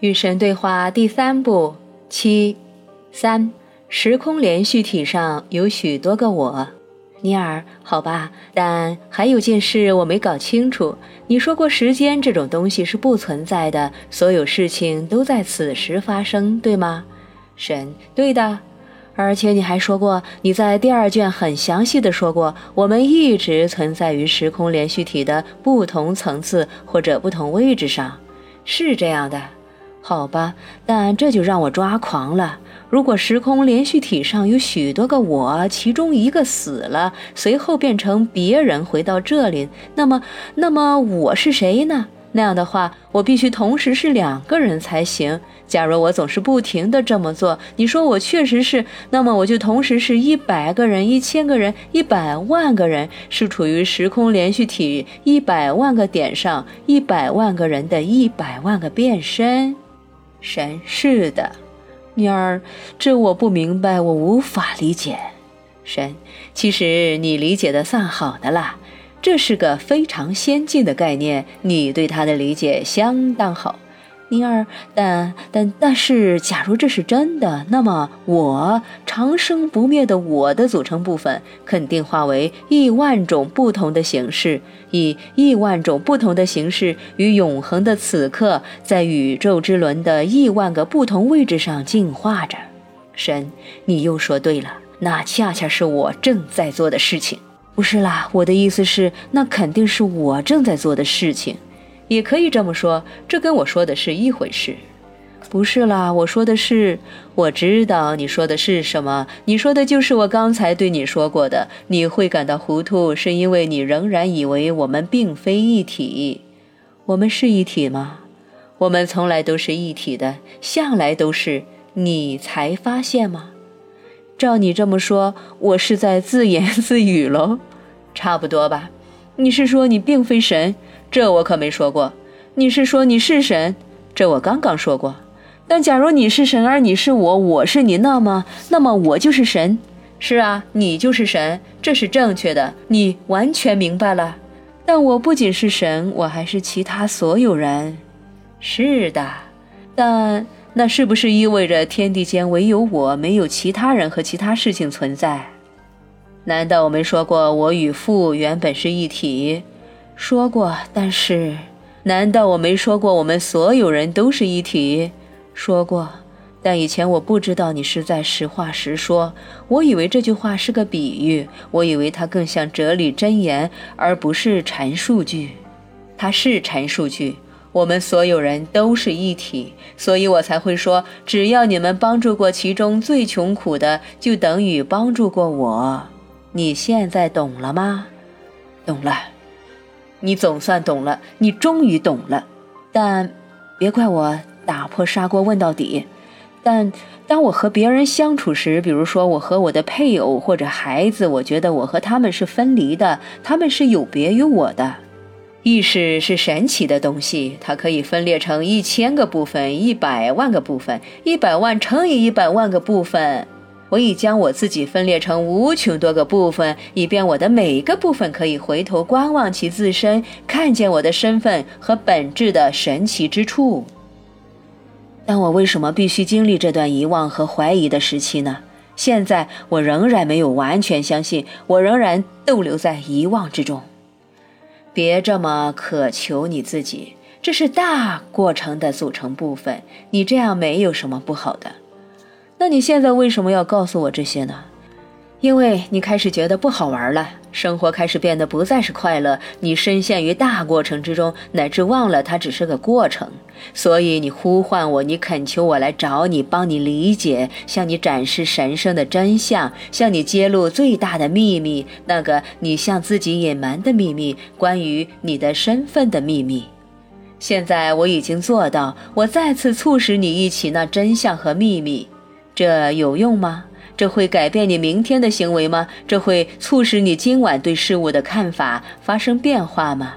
与神对话第三部七三，时空连续体上有许多个我。尼尔，好吧，但还有件事我没搞清楚。你说过时间这种东西是不存在的，所有事情都在此时发生，对吗？神，对的。而且你还说过，你在第二卷很详细的说过，我们一直存在于时空连续体的不同层次或者不同位置上，是这样的。好吧，但这就让我抓狂了。如果时空连续体上有许多个我，其中一个死了，随后变成别人回到这里，那么，那么我是谁呢？那样的话，我必须同时是两个人才行。假如我总是不停地这么做，你说我确实是，那么我就同时是一百个人、一千个人、一百万个人，是处于时空连续体一百万个点上一百万个人的一百万个变身。神是的，女儿，这我不明白，我无法理解。神，其实你理解的算好的啦。这是个非常先进的概念，你对它的理解相当好，尼尔。但但但是，假如这是真的，那么我长生不灭的我的组成部分，肯定化为亿万种不同的形式，以亿万种不同的形式与永恒的此刻，在宇宙之轮的亿万个不同位置上进化着。神，你又说对了，那恰恰是我正在做的事情。不是啦，我的意思是，那肯定是我正在做的事情，也可以这么说，这跟我说的是一回事。不是啦，我说的是，我知道你说的是什么，你说的就是我刚才对你说过的。你会感到糊涂，是因为你仍然以为我们并非一体。我们是一体吗？我们从来都是一体的，向来都是。你才发现吗？照你这么说，我是在自言自语喽，差不多吧。你是说你并非神？这我可没说过。你是说你是神？这我刚刚说过。但假如你是神，而你是我，我是你，那么，那么我就是神。是啊，你就是神，这是正确的。你完全明白了。但我不仅是神，我还是其他所有人。是的，但。那是不是意味着天地间唯有我，没有其他人和其他事情存在？难道我没说过我与父原本是一体？说过，但是，难道我没说过我们所有人都是一体？说过，但以前我不知道你是在实话实说，我以为这句话是个比喻，我以为它更像哲理箴言，而不是阐述句。它是阐述句。我们所有人都是一体，所以我才会说，只要你们帮助过其中最穷苦的，就等于帮助过我。你现在懂了吗？懂了，你总算懂了，你终于懂了。但别怪我打破砂锅问到底。但当我和别人相处时，比如说我和我的配偶或者孩子，我觉得我和他们是分离的，他们是有别于我的。意识是神奇的东西，它可以分裂成一千个部分、一百万个部分、一百万乘以一百万个部分。我已将我自己分裂成无穷多个部分，以便我的每一个部分可以回头观望其自身，看见我的身份和本质的神奇之处。但我为什么必须经历这段遗忘和怀疑的时期呢？现在我仍然没有完全相信，我仍然逗留在遗忘之中。别这么渴求你自己，这是大过程的组成部分。你这样没有什么不好的。那你现在为什么要告诉我这些呢？因为你开始觉得不好玩了，生活开始变得不再是快乐。你深陷于大过程之中，乃至忘了它只是个过程。所以你呼唤我，你恳求我来找你，帮你理解，向你展示神圣的真相，向你揭露最大的秘密，那个你向自己隐瞒的秘密，关于你的身份的秘密。现在我已经做到，我再次促使你忆起那真相和秘密，这有用吗？这会改变你明天的行为吗？这会促使你今晚对事物的看法发生变化吗？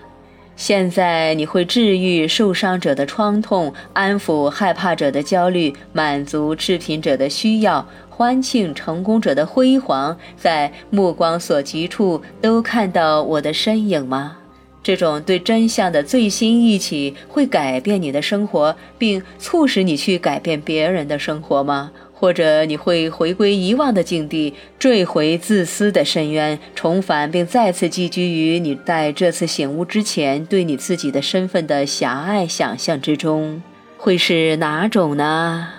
现在你会治愈受伤者的创痛，安抚害怕者的焦虑，满足赤贫者的需要，欢庆成功者的辉煌，在目光所及处都看到我的身影吗？这种对真相的最新一起，会改变你的生活，并促使你去改变别人的生活吗？或者你会回归遗忘的境地，坠回自私的深渊，重返并再次寄居于你在这次醒悟之前对你自己的身份的狭隘想象之中？会是哪种呢？